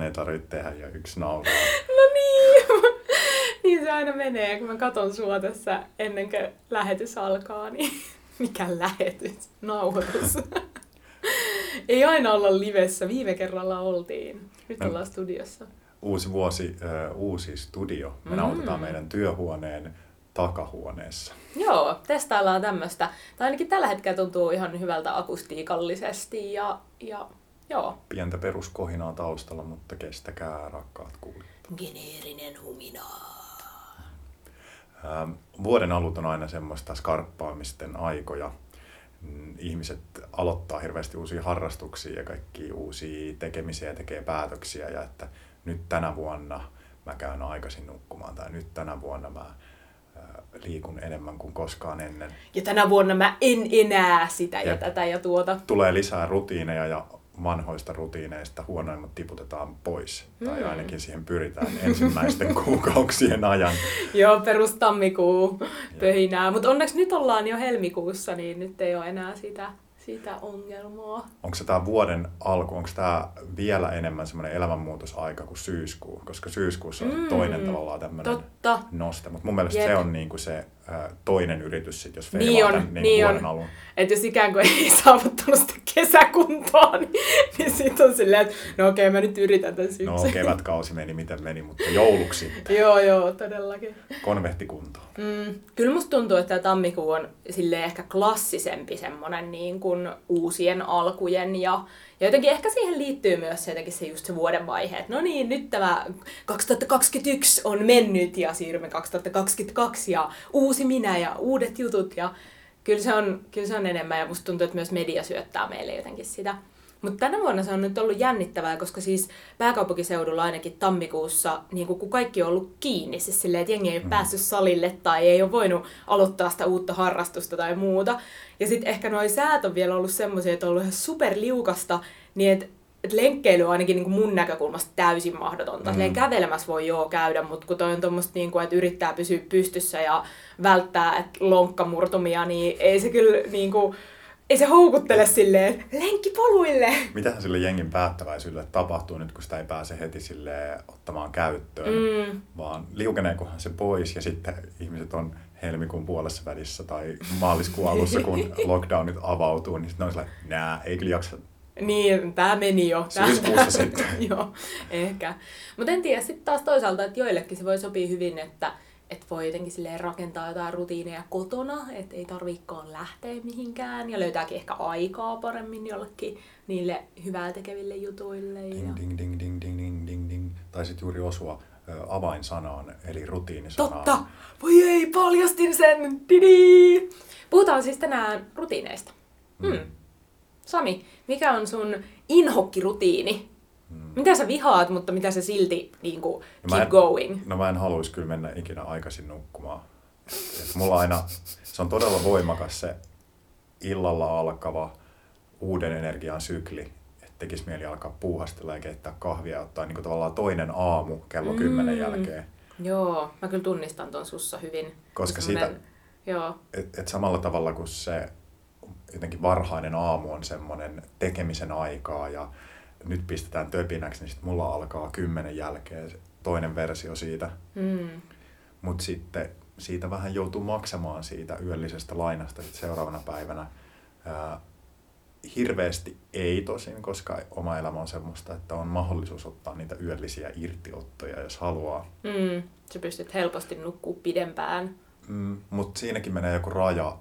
Mitään ei tarvitse tehdä ja yksi nauraa. No niin, niin se aina menee, kun mä katon sua tässä ennen kuin lähetys alkaa, niin mikä lähetys, nauhoitus. ei aina olla livessä, viime kerralla oltiin, nyt ollaan studiossa. Uusi vuosi, uh, uusi studio. Me mm. nauhoitetaan meidän työhuoneen takahuoneessa. Joo, testaillaan tämmöistä. Tai ainakin tällä hetkellä tuntuu ihan hyvältä akustiikallisesti ja, ja joo. Pientä peruskohinaa taustalla, mutta kestäkää rakkaat kuulijat. Geneerinen humina. Ähm, vuoden alut on aina semmoista skarppaamisten aikoja. Mm, ihmiset aloittaa hirveästi uusia harrastuksia ja kaikki uusia tekemisiä ja tekee päätöksiä ja että nyt tänä vuonna mä käyn aikaisin nukkumaan tai nyt tänä vuonna mä liikun enemmän kuin koskaan ennen. Ja tänä vuonna mä en enää sitä ja, ja tätä ja tuota. Tulee lisää rutiineja ja vanhoista rutiineista huonoimmat tiputetaan pois. Mm. Tai ainakin siihen pyritään ensimmäisten kuukausien ajan. Joo, perus tammikuu pöhinää. Mutta onneksi nyt ollaan jo helmikuussa, niin nyt ei ole enää sitä sitä ongelmaa. Onko se tämä vuoden alku, onko tämä vielä enemmän semmoinen elämänmuutosaika kuin syyskuu? Koska syyskuussa on mm, toinen tavallaan tämmöinen noste. Mutta mun mielestä Jep. se on niinku se toinen yritys, sit, jos niin on, tämän niin niin vuoden on. alun. Että jos ikään kuin ei saavuttanut sitä kesäkuntoa, niin, niin sitten on silleen, että no okei, okay, mä nyt yritän tämän syksyn. No kevätkausi meni miten meni, mutta jouluksi sitten. joo, joo, todellakin. Konvehtikunto. Mm, kyllä musta tuntuu, että tammikuu on ehkä klassisempi semmoinen niin kuin uusien alkujen ja ja jotenkin ehkä siihen liittyy myös se, jotenkin se just se vuoden vaihe, että no niin, nyt tämä 2021 on mennyt ja siirrymme 2022 ja uusi minä ja uudet jutut ja kyllä se on, kyllä se on enemmän ja musta tuntuu, että myös media syöttää meille jotenkin sitä. Mutta tänä vuonna se on nyt ollut jännittävää, koska siis pääkaupunkiseudulla ainakin tammikuussa, niin kun kaikki on ollut kiinni, siis silleen, että jengi ei ole mm. päässyt salille tai ei ole voinut aloittaa sitä uutta harrastusta tai muuta. Ja sitten ehkä nuo säät on vielä ollut semmoisia, että on ollut ihan superliukasta, niin että et lenkkeily on ainakin niin mun näkökulmasta täysin mahdotonta. Mm. kävelemässä voi joo käydä, mutta kun toi on tuommoista, niin kuin, että yrittää pysyä pystyssä ja välttää et lonkkamurtumia, niin ei se kyllä niin kuin, ei se houkuttele silleen, lenkkipoluille. Mitähän sille jengin päättäväisyydelle tapahtuu nyt, kun sitä ei pääse heti sille ottamaan käyttöön, mm. vaan liukeneekohan se pois ja sitten ihmiset on helmikuun puolessa välissä tai maaliskuun alussa, kun lockdownit avautuu, niin sitten on sellainen, nää, ei kyllä jaksa niin, tämä meni jo. Syyskuussa sitten. Joo, ehkä. Mutta en tiedä sitten taas toisaalta, että joillekin se voi sopia hyvin, että että voi jotenkin silleen rakentaa jotain rutiineja kotona, että ei tarviikaan lähteä mihinkään ja löytääkin ehkä aikaa paremmin jollekin niille hyvää tekeville jutuille. Ding, ja... ding, ding, ding, ding, ding, ding, ding. Taisit juuri osua avainsanaan, eli rutiinisanaan. Totta! Voi ei, paljastin sen! Didi! Puhutaan siis tänään rutiineista. Hmm. Hmm. Sami, mikä on sun inhokkirutiini? Mm. Mitä sä vihaat, mutta mitä sä silti niin kuin, no keep en, going? No mä en haluaisi kyllä mennä ikinä aikaisin nukkumaan. Et mulla aina, se on todella voimakas se illalla alkava uuden energian sykli. Että tekisi mieli alkaa puuhastella ja keittää kahvia ja ottaa niin kuin tavallaan toinen aamu kello mm. 10 jälkeen. Joo, mä kyllä tunnistan ton sussa hyvin. Koska siitä, men... Joo. Et, et samalla tavalla kuin se jotenkin varhainen aamu on semmoinen tekemisen aikaa ja nyt pistetään töpinäksi, niin sitten mulla alkaa kymmenen jälkeen toinen versio siitä. Mm. Mutta sitten siitä vähän joutuu maksamaan siitä yöllisestä lainasta sit seuraavana päivänä. Ää, hirveästi ei tosin, koska oma elämä on semmoista, että on mahdollisuus ottaa niitä yöllisiä irtiottoja, jos haluaa. Mm, sä pystyt helposti nukkuu pidempään. Mm, Mutta siinäkin menee joku raja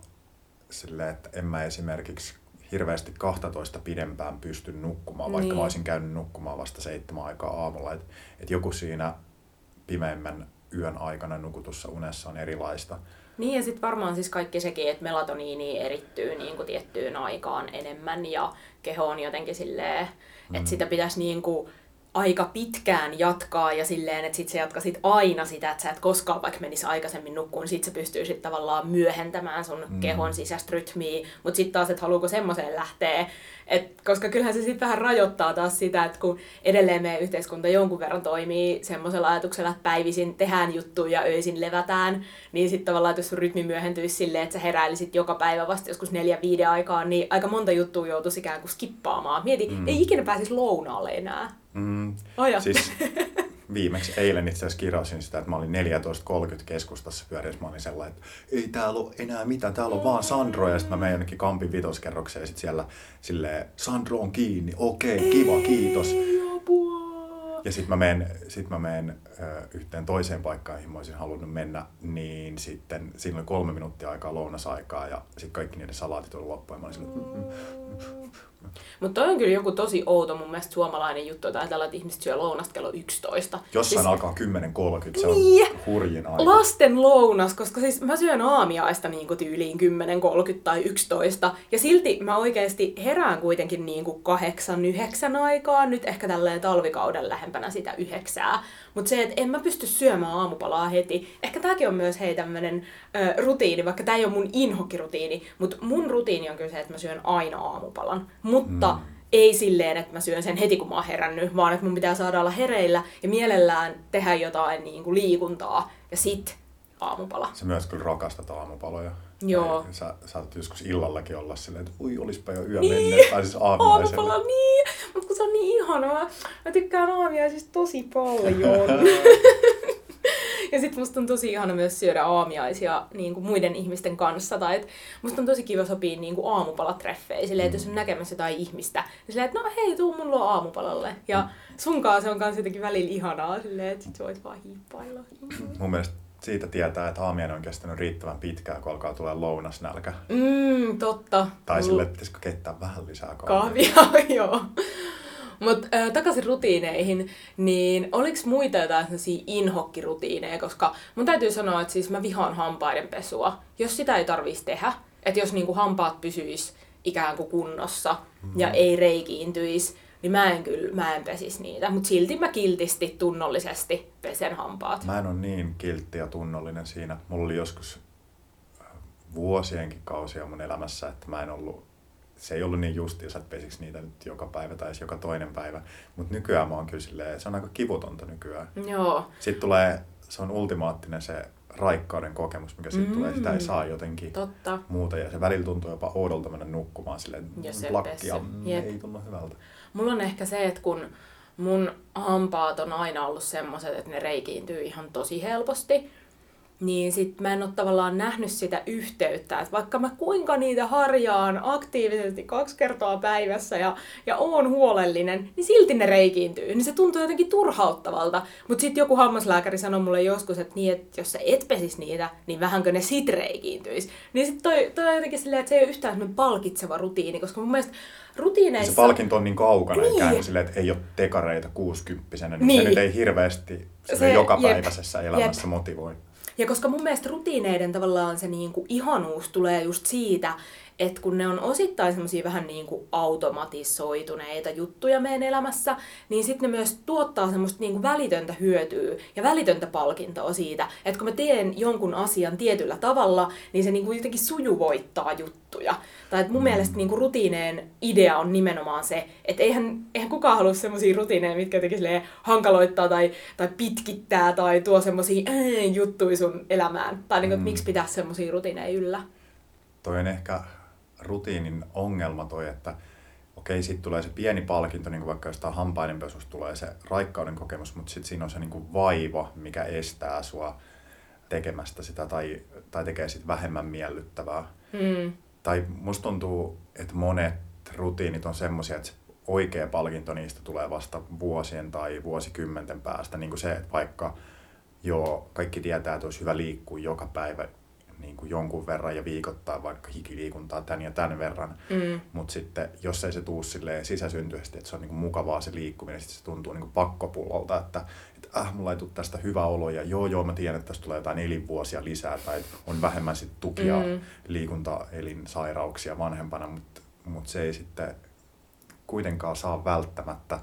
silleen, että en mä esimerkiksi hirveästi 12 pidempään pysty nukkumaan, vaikka niin. mä olisin käynyt nukkumaan vasta seitsemän aikaa aamulla. Et, et joku siinä pimeimmän yön aikana nukutussa unessa on erilaista. Niin ja sitten varmaan siis kaikki sekin, että melatoniini erittyy niin kuin tiettyyn aikaan enemmän ja keho on jotenkin silleen, että mm. sitä pitäisi niin kuin aika pitkään jatkaa ja silleen, että sit sä jatkasit aina sitä, että sä et koskaan vaikka menisi aikaisemmin nukkuun, niin sit sä pystyisit tavallaan myöhentämään sun mm. kehon sisäistä rytmiä, mutta sitten taas, että haluuko semmoiseen lähteä, et, koska kyllähän se sitten vähän rajoittaa taas sitä, että kun edelleen meidän yhteiskunta jonkun verran toimii semmoisella ajatuksella, että päivisin tehdään juttuja ja öisin levätään, niin sitten tavallaan, että jos sun rytmi myöhentyisi silleen, että sä heräilisit joka päivä vasta joskus neljä viiden aikaan, niin aika monta juttua joutuisi ikään kuin skippaamaan. Mieti, mm. ei ikinä pääsisi lounaalle enää. Mm, Aja. siis viimeksi eilen itse asiassa kirjasin sitä, että mä olin 14.30 keskustassa pyörissä. Mä olin sellainen, että ei täällä ole enää mitään, täällä on vaan Sandro. Ja sitten mä menen jonnekin Kampin vitoskerrokseen ja sitten siellä silleen, Sandro on kiinni, okei, kiva, kiitos. Apua. Ja sitten mä menen, sit mä menen ö, yhteen toiseen paikkaan, mihin mä olisin halunnut mennä, niin sitten siinä oli kolme minuuttia aikaa lounasaikaa ja sitten kaikki niiden salaatit oli loppu ja mä olin silleen, mm, mm, Mutta toi on kyllä joku tosi outo mun mielestä suomalainen juttu, että ajatellaan, että ihmiset syö lounasta kello 11. Jossain siis, alkaa 10.30, se on Niin. hurjin aika. Lasten lounas, koska siis mä syön aamiaista niin kuin tyyliin 10.30 tai 11. Ja silti mä oikeasti herään kuitenkin niin kuin 8-9 aikaan, nyt ehkä tälleen talvikauden lähempänä sitä yhdeksää. Mutta se, että en mä pysty syömään aamupalaa heti. Ehkä tääkin on myös hei tämmönen ö, rutiini, vaikka tää ei ole mun inhokkirutiini, mutta mun rutiini on kyllä se, että mä syön aina aamupalan. Mutta mm ei silleen, että mä syön sen heti kun mä oon herännyt, vaan että mun pitää saada olla hereillä ja mielellään tehdä jotain niin kuin liikuntaa ja sit aamupala. Sä myös kyllä rakastat aamupaloja. Joo. Tai Sä saatat joskus illallakin olla silleen, että ui, olispa jo yö Niin. mennyt. Tai siis aamiaisella. Aamupala, niin! Mutta kun se on niin ihanaa. Mä tykkään aamiaisista tosi paljon. ja sit musta on tosi ihana myös syödä aamiaisia niin kuin muiden ihmisten kanssa. Tai et musta on tosi kiva sopia niin kuin aamupalatreffeihin. Silleen, että jos on näkemässä jotain ihmistä, niin silleen, että no hei, tuu mun luo aamupalalle. Ja sunkaan se on kans jotenkin välillä ihanaa. Silleen, että sit voit vaan hiippailla. Mun mielestä siitä tietää, että aamiainen on kestänyt riittävän pitkään, kun alkaa tulla lounasnälkä. Mm, totta. Tai sille, että pitäisikö keittää vähän lisää kahvia. kahvia, joo. Mutta äh, takaisin rutiineihin, niin oliks muita jotain sellaisia inhokkirutiineja, koska mun täytyy sanoa, että siis mä vihaan hampaiden pesua. Jos sitä ei tarvitsisi tehdä, että jos niinku hampaat pysyis ikään kuin kunnossa ja ei reikiintyisi, niin mä en kyllä, mä en pesis niitä. Mutta silti mä kiltisti, tunnollisesti pesen hampaat. Mä en ole niin kiltti ja tunnollinen siinä. Mulla oli joskus äh, vuosienkin kausia mun elämässä, että mä en ollut, se ei ollut niin justiinsa, että pesiks niitä nyt joka päivä tai joka toinen päivä. Mutta nykyään mä oon kyllä silleen, se on aika kivutonta nykyään. Joo. Sitten tulee, se on ultimaattinen se raikkauden kokemus, mikä siitä Mm. tulee. Sitä ei saa jotenkin Totta. muuta. Ja se välillä tuntuu jopa oudolta mennä nukkumaan silleen, Jos plakkia pessy. mm, ei tunnu hyvältä. Mulla on ehkä se, että kun mun hampaat on aina ollut semmoset, että ne reikiintyy ihan tosi helposti, niin sit mä en ole tavallaan nähnyt sitä yhteyttä, että vaikka mä kuinka niitä harjaan aktiivisesti kaksi kertaa päivässä ja, ja oon huolellinen, niin silti ne reikiintyy. Niin se tuntuu jotenkin turhauttavalta. Mutta sitten joku hammaslääkäri sanoi mulle joskus, että, niin, että jos sä et pesis niitä, niin vähänkö ne sit reikiintyis. Niin sit toi, toi on jotenkin silleen, että se ei ole yhtään semmoinen palkitseva rutiini, koska mun mielestä rutiineissa... Se palkinto on niin kaukana Niin. ikään kuin silleen, että ei ole tekareita kuusikymppisenä, niin, Niin. se nyt ei hirveästi Se- se, jep. elämässä motivoi. Ja koska mun mielestä rutiineiden tavallaan se niinku ihanuus tulee just siitä, että kun ne on osittain semmoisia vähän niin kuin automatisoituneita juttuja meidän elämässä, niin sitten ne myös tuottaa semmoista niin kuin välitöntä hyötyä ja välitöntä palkintoa siitä, että kun mä teen jonkun asian tietyllä tavalla, niin se niin kuin jotenkin sujuvoittaa juttuja. Tai että mun mielestä niin kuin rutiineen idea on nimenomaan se, että eihän, eihän kukaan halua semmoisia rutiineja, mitkä jotenkin hankaloittaa tai, tai pitkittää tai tuo semmoisia äh, juttuja sun elämään. Tai niin kuin, että miksi pitää semmoisia rutiineja yllä. Toi on ehkä rutiinin ongelma toi, että okei, sitten tulee se pieni palkinto, niin kuin vaikka jostain hampaidenpesusta tulee se raikkauden kokemus, mutta sitten siinä on se niin kuin vaiva, mikä estää sua tekemästä sitä tai, tai tekee sitä vähemmän miellyttävää. Mm. Tai musta tuntuu, että monet rutiinit on semmoisia, että se oikea palkinto niistä tulee vasta vuosien tai vuosikymmenten päästä. Niin kuin se, että vaikka joo, kaikki tietää, että olisi hyvä liikkua joka päivä niin kuin jonkun verran ja viikoittaa vaikka hikiliikuntaa tän ja tän verran. Mm. Mutta sitten jos ei se tuu sisäsyntyisesti, että se on niin kuin mukavaa se liikkuminen, sitten se tuntuu niin kuin pakkopullolta, että, että äh, mulla ei tule tästä hyvä olo ja joo joo mä tiedän, että tästä tulee jotain elinvuosia lisää tai on vähemmän sit tukia Mm. liikuntaelinsairauksia vanhempana, mutta mut se ei sitten kuitenkaan saa välttämättä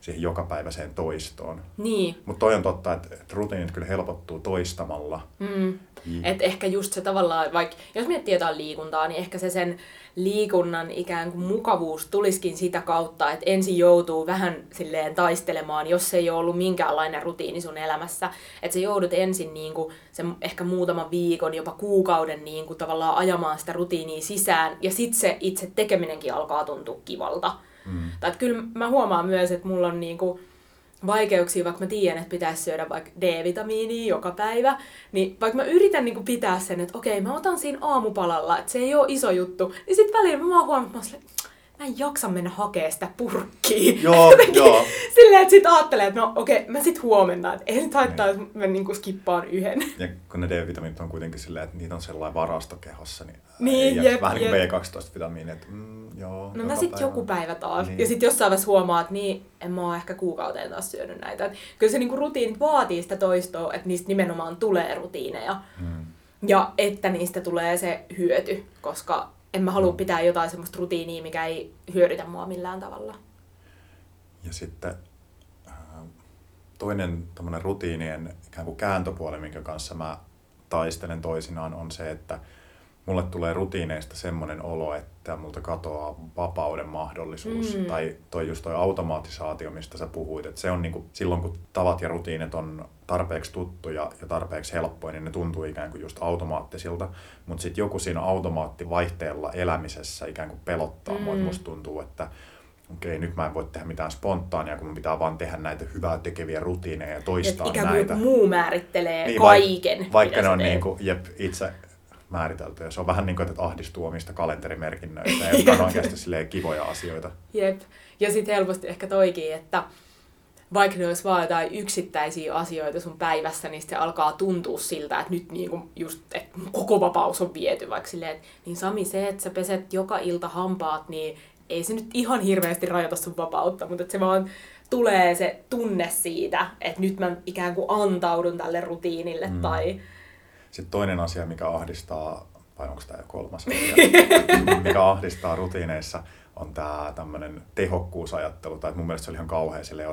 siihen jokapäiväiseen toistoon. Niin. Mutta toi on totta, että, että rutiinit kyllä helpottuu toistamalla. Mm. Mm. Et ehkä just se tavallaan, vaikka jos miettii jotain liikuntaa, niin ehkä se sen liikunnan ikään kuin mukavuus tulisikin sitä kautta, että ensin joutuu vähän silleen taistelemaan, jos ei ole ollut minkäänlainen rutiini sun elämässä. Että sä joudut ensin niin kuin sen ehkä muutaman viikon, jopa kuukauden niin kuin tavallaan ajamaan sitä rutiinia sisään, ja sitten se itse tekeminenkin alkaa tuntua kivalta. Mm. Tai kyllä mä huomaan myös, että mulla on niinku vaikeuksia, vaikka mä tiedän, että pitäisi syödä vaikka D-vitamiinia joka päivä, niin vaikka mä yritän niinku pitää sen, että okei, mä otan siinä aamupalalla, että se ei ole iso juttu, niin sitten välillä mä huomaan, että mä mä en jaksa mennä hakemaan sitä purkkiä. Joo, joo. Silleen, että sit ajattelee, että no okei, okay, mä sit huomenna, että ei nyt haittaa, niin. että mä niinku skippaan yhden. Ja kun ne D-vitamiinit on kuitenkin silleen, että niitä on sellainen varastokehossa, niin, niin jep, vähän jep. niin kuin B12-vitamiini, että mm, joo. No mä sit päivä. joku päivä taas. Niin. Ja sit jossain vaiheessa huomaa, että niin, en mä oo ehkä kuukauteen taas syönyt näitä. Et kyllä se niinku rutiinit vaatii sitä toistoa, että niistä nimenomaan tulee rutiineja. Hmm. Ja että niistä tulee se hyöty, koska en mä halua pitää jotain semmoista rutiinia, mikä ei hyödytä mua millään tavalla. Ja sitten äh, toinen tämmöinen rutiinien ikään kuin kääntöpuoli, minkä kanssa mä taistelen toisinaan, on se, että mulle tulee rutiineista semmoinen olo, että multa katoaa vapauden mahdollisuus. Mm. Tai toi just toi automatisaatio, mistä sä puhuit. Että se on niinku, silloin kun tavat ja rutiinit on tarpeeksi tuttuja ja tarpeeksi helppoja, niin ne tuntuu ikään kuin just automaattisilta. Mutta sitten joku siinä automaattivaihteella elämisessä ikään kuin pelottaa mm. mua. Musta tuntuu, että okei, nyt mä en voi tehdä mitään spontaania, kun mun pitää vaan tehdä näitä hyvää tekeviä rutiineja ja toistaa Et ikään kuin näitä. muu määrittelee niin, kaiken. Vaikka ne on niin kuin, jep, itse määritelty. Ja se on vähän niin kuin, että ahdistuu omista kalenterimerkinnöistä, jotka on oikeasti kivoja asioita. Jep. Ja sitten helposti ehkä toikin, että vaikka ne olisi vaan jotain yksittäisiä asioita sun päivässä, niin se alkaa tuntua siltä, että nyt niinku just, että koko vapaus on viety. Vaikka silleen, että niin Sami, se, että sä peset joka ilta hampaat, niin ei se nyt ihan hirveästi rajoita sun vapautta, mutta että se vaan tulee se tunne siitä, että nyt mä ikään kuin antaudun tälle rutiinille mm. tai sitten toinen asia, mikä ahdistaa, vai onko tämä jo kolmas asia, mikä ahdistaa rutiineissa, on tämä tämmöinen tehokkuusajattelu, tai mun mielestä se oli ihan kauhean se Leo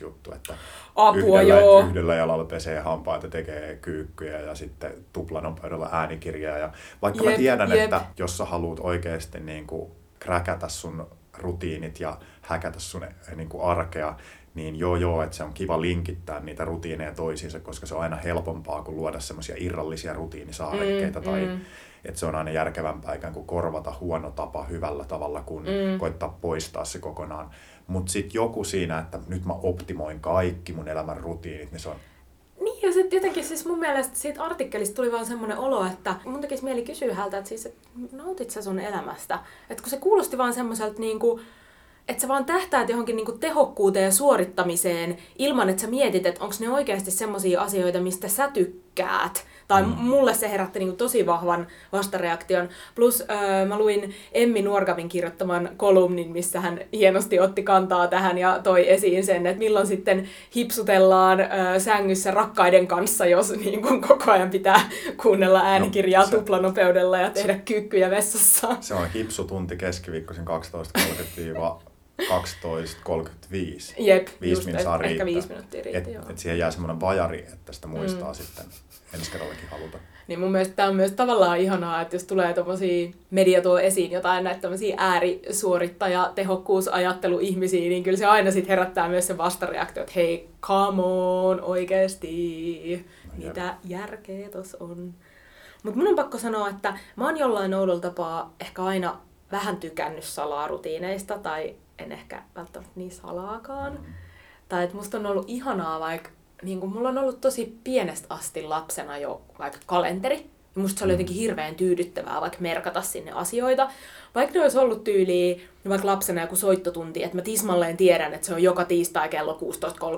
juttu että Apua, yhdellä, joo. yhdellä jalalla pesee hampaita, tekee kyykkyjä ja sitten tuplanopeudella äänikirjaa. Ja vaikka jep, mä tiedän, jep. että jos sä haluat oikeasti niin kuin kräkätä sun rutiinit ja häkätä sun niin kuin arkea, niin joo joo, että se on kiva linkittää niitä rutiineja toisiinsa, koska se on aina helpompaa kuin luoda semmoisia irrallisia rutiinisaarekkeita mm, tai mm. että se on aina järkevämpää ikään kuin korvata huono tapa hyvällä tavalla, kun mm. koittaa poistaa se kokonaan. Mutta sitten joku siinä, että nyt mä optimoin kaikki mun elämän rutiinit, niin se on niin, ja sitten jotenkin siis mun mielestä siitä artikkelista tuli vaan semmoinen olo, että mun tekisi mieli kysyä häneltä, että siis, et nautit sä sun elämästä? Että kun se kuulosti vaan semmoiselta niin kuin, että sä vaan tähtäät johonkin niinku tehokkuuteen ja suorittamiseen ilman, että sä mietit, että onko ne oikeasti semmoisia asioita, mistä sä tykkäät. Tai mm. mulle se herätti niinku tosi vahvan vastareaktion. Plus öö, mä luin Emmi Nuorgavin kirjoittaman kolumnin, missä hän hienosti otti kantaa tähän ja toi esiin sen, että milloin sitten hipsutellaan öö, sängyssä rakkaiden kanssa, jos niin kun koko ajan pitää kuunnella no, äänikirjaa no, se, tuplanopeudella ja tehdä kyykkyjä vessassa. Se on hipsutunti keskiviikkoisin 12.30 12.35. Jep, viisi just, saa ehkä viisi minuuttia riittää, et, et siihen jää semmoinen vajari, että sitä muistaa mm. sitten ensi kerrallakin haluta. Niin mun mielestä tämä on myös tavallaan ihanaa, että jos tulee tommosia, media tuo esiin jotain näitä tämmöisiä äärisuorittaja, tehokkuusajattelu ihmisiä, niin kyllä se aina sitten herättää myös se vastareaktio, että hei, come on, oikeesti, no, mitä järkeä tos on. Mutta mun on pakko sanoa, että mä oon jollain oudolla tapaa ehkä aina vähän tykännyt salarutiineista tai en ehkä välttämättä niin salaakaan. Mm. Tai että musta on ollut ihanaa vaikka, niin kun mulla on ollut tosi pienestä asti lapsena jo vaikka kalenteri. Musta se oli mm. jotenkin hirveän tyydyttävää vaikka merkata sinne asioita. Vaikka ne olisi ollut tyyliä vaikka lapsena joku soittotunti, että mä tismalleen tiedän, että se on joka tiistai kello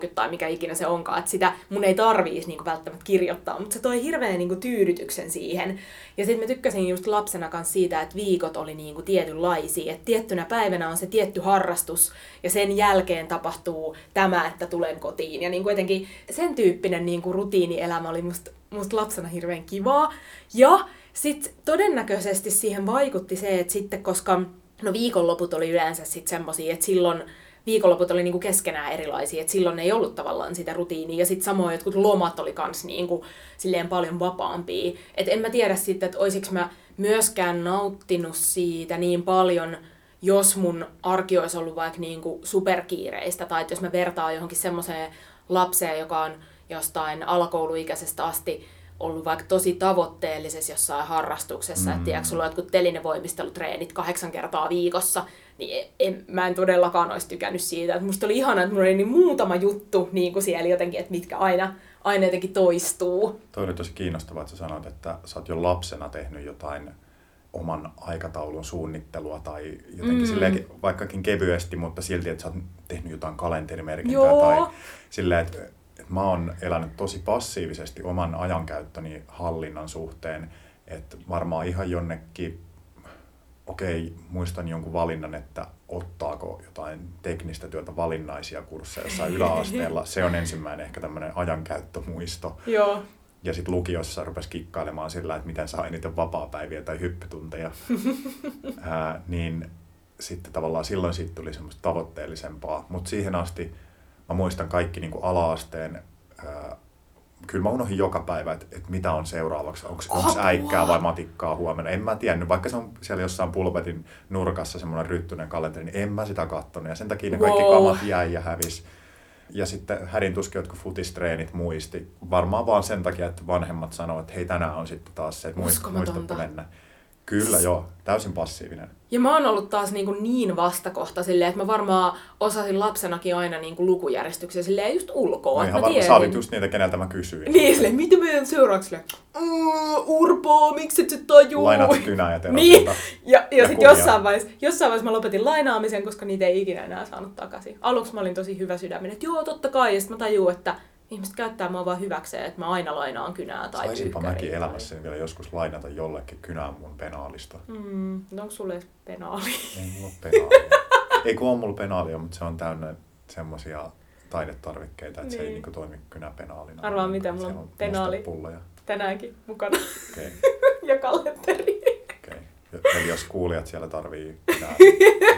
16.30 tai mikä ikinä se onkaan, että sitä mun ei tarviisi niinku välttämättä kirjoittaa, mutta se toi hirveän niinku tyydytyksen siihen. Ja sitten mä tykkäsin just lapsena kanssa siitä, että viikot oli niinku tietynlaisia, että tiettynä päivänä on se tietty harrastus ja sen jälkeen tapahtuu tämä, että tulen kotiin. Ja niinku jotenkin sen tyyppinen niinku rutiinielämä oli musta, musta lapsena hirveän kivaa. Ja sitten todennäköisesti siihen vaikutti se, että sitten koska no viikonloput oli yleensä sitten semmosia, että silloin viikonloput oli niinku keskenään erilaisia, että silloin ei ollut tavallaan sitä rutiinia, ja sitten samoin jotkut lomat oli kans niinku silleen paljon vapaampia. Et en mä tiedä sitten, että olisiko mä myöskään nauttinut siitä niin paljon, jos mun arki olisi ollut vaikka niinku superkiireistä, tai että jos mä vertaan johonkin semmoiseen lapseen, joka on jostain alakouluikäisestä asti ollut vaikka tosi tavoitteellisessa jossain harrastuksessa, mm. että tiedätkö, sulla on jotkut telinevoimistelutreenit kahdeksan kertaa viikossa, niin en, mä en todellakaan olisi tykännyt siitä. Että musta oli ihana, että mulla oli niin muutama juttu niin kuin siellä jotenkin, että mitkä aina, aina jotenkin toistuu. Toi oli tosi kiinnostavaa, että sä sanoit, että sä oot jo lapsena tehnyt jotain oman aikataulun suunnittelua tai jotenkin mm. silleen, vaikkakin kevyesti, mutta silti, että sä oot tehnyt jotain kalenterimerkintää Joo. tai silleen, että, että mä oon elänyt tosi passiivisesti oman ajankäyttöni hallinnan suhteen, että varmaan ihan jonnekin, okei, okay, muistan jonkun valinnan, että ottaako jotain teknistä työtä valinnaisia kursseja jossain yläasteella. Se on ensimmäinen ehkä tämmöinen ajankäyttömuisto. Joo. Ja sitten lukiossa rupesi kikkailemaan sillä, että miten saa eniten vapaa-päiviä tai hyppytunteja. Ää, niin sitten tavallaan silloin siitä tuli semmoista tavoitteellisempaa. Mutta siihen asti mä muistan kaikki niin kuin ala-asteen ää, kyllä mä unohdin joka päivä, että, että mitä on seuraavaksi. Onko äikkää vai matikkaa huomenna. En mä tiennyt, vaikka se on siellä jossain pulpetin nurkassa semmoinen ryttyinen kalenteri, niin en mä sitä kattonut. Ja sen takia ne kaikki wow. kamat jäi ja hävisi. Ja sitten hädin tuskin jotkut futistreenit muisti. Varmaan vaan sen takia, että vanhemmat sanoivat, että hei tänään on sitten taas se, että muista, muista mennä. Kyllä joo, täysin passiivinen. Ja mä oon ollut taas niin, kuin niin vastakohta silleen, että mä varmaan osasin lapsenakin aina niin kuin lukujärjestyksen silleen just ulkoa. No ihan varmaan, sä olit just niitä, keneltä mä kysyin. Niin, silleen, mitä meidän seuraavaksi? Mm, Urpo, miksi et sä tajuu? Lainat kynää ja Niin, ja, ja, ja sitten jossain vaiheessa, jossain vaiheessa mä lopetin lainaamisen, koska niitä ei ikinä enää saanut takaisin. Aluksi mä olin tosi hyvä sydäminen, että joo, totta kai, ja sitten mä tajuin, että ihmiset käyttää mua vaan hyväkseen, että mä aina lainaan kynää tai Saisinpa mäkin elämässäni vielä joskus lainata jollekin kynää mun penaalista. Mm, no onko sulle penaali? Ei mulla ole penaalia. ei kun on mulla penaalia, mutta se on täynnä semmosia taidetarvikkeita, että niin. se ei niin. niinku toimi kynäpenaalina. Arvaa mitä, mulla on penaali tänäänkin mukana. Okay. ja kalenteri. Eli jos kuulijat siellä tarvii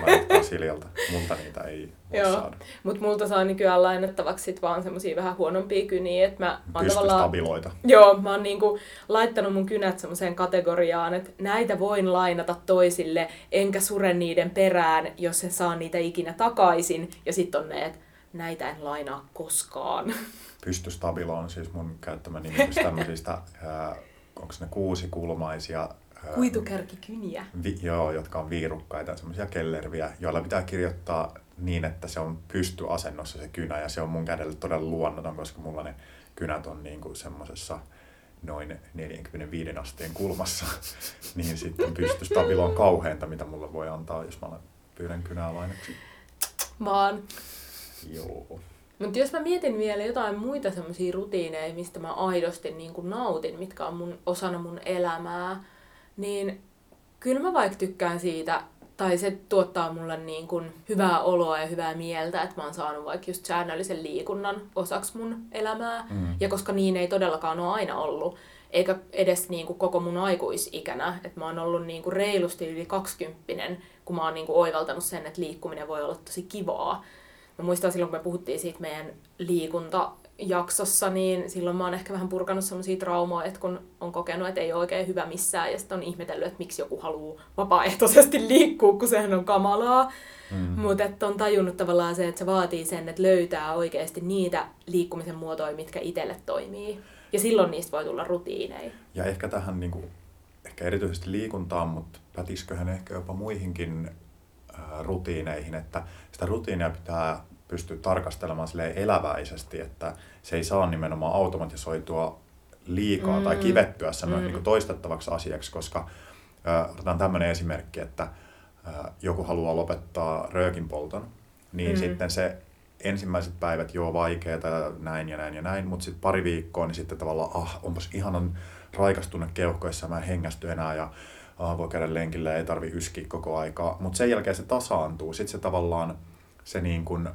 lainattaa Siljalta, multa niitä ei voi Joo. saada. Mutta multa saa nykyään lainattavaksi sit vaan semmosia vähän huonompia kyniä, että mä oon tavallaan... Joo, mä oon niinku laittanut mun kynät semmoiseen kategoriaan, että näitä voin lainata toisille, enkä sure niiden perään, jos en saa niitä ikinä takaisin. Ja sitten on ne, että näitä en lainaa koskaan. Pystystabilo on siis mun käyttämä nimitys tämmöisistä, onko ne kuusikulmaisia Kuitukärkikyniä. Vi, joo, jotka on viirukkaita, semmoisia kellerviä, joilla pitää kirjoittaa niin, että se on pystyasennossa se kynä ja se on mun kädelle todella luonnoton, koska mulla ne kynät on niin kuin semmoisessa noin 45 asteen kulmassa, niin sitten pystystabilo on kauheinta, mitä mulla voi antaa, jos mä pyydän kynää lainaksi. Vaan. Joo. Mutta jos mä mietin vielä jotain muita semmoisia rutiineja, mistä mä aidosti niin kuin nautin, mitkä on mun, osana mun elämää, niin kyllä mä vaikka tykkään siitä, tai se tuottaa mulle niin kuin hyvää oloa ja hyvää mieltä, että mä oon saanut vaikka just säännöllisen liikunnan osaksi mun elämää. Mm. Ja koska niin ei todellakaan ole aina ollut, eikä edes niin kuin koko mun aikuisikänä, että mä oon ollut niin kuin reilusti yli kaksikymppinen, kun mä oon niin kuin oivaltanut sen, että liikkuminen voi olla tosi kivaa. Mä muistan silloin, kun me puhuttiin siitä meidän liikunta jaksossa, niin silloin mä oon ehkä vähän purkanut sellaisia traumoja, että kun on kokenut, että ei ole oikein hyvä missään, ja sitten on ihmetellyt, että miksi joku haluaa vapaaehtoisesti liikkua, kun sehän on kamalaa. Mm. Mutta on tajunnut tavallaan se, että se vaatii sen, että löytää oikeasti niitä liikkumisen muotoja, mitkä itselle toimii. Ja silloin niistä voi tulla rutiineja. Ja ehkä tähän niin kuin, ehkä erityisesti liikuntaan, mutta pätisköhän ehkä jopa muihinkin äh, rutiineihin, että sitä rutiinia pitää pystyy tarkastelemaan eläväisesti, että se ei saa nimenomaan automatisoitua liikaa mm. tai kivettyä semmoinen mm. niin toistettavaksi asiaksi, koska äh, otetaan tämmöinen esimerkki, että äh, joku haluaa lopettaa röökin polton, niin mm. sitten se ensimmäiset päivät joo vaikeeta ja näin ja näin ja näin, mutta sitten pari viikkoa, niin sitten tavallaan ah, onpas ihanan raikastunut keuhkoissa, mä en hengästy enää ja ah, voi käydä lenkillä ei tarvi yskiä koko aikaa, mutta sen jälkeen se tasaantuu, sitten se tavallaan se niin kuin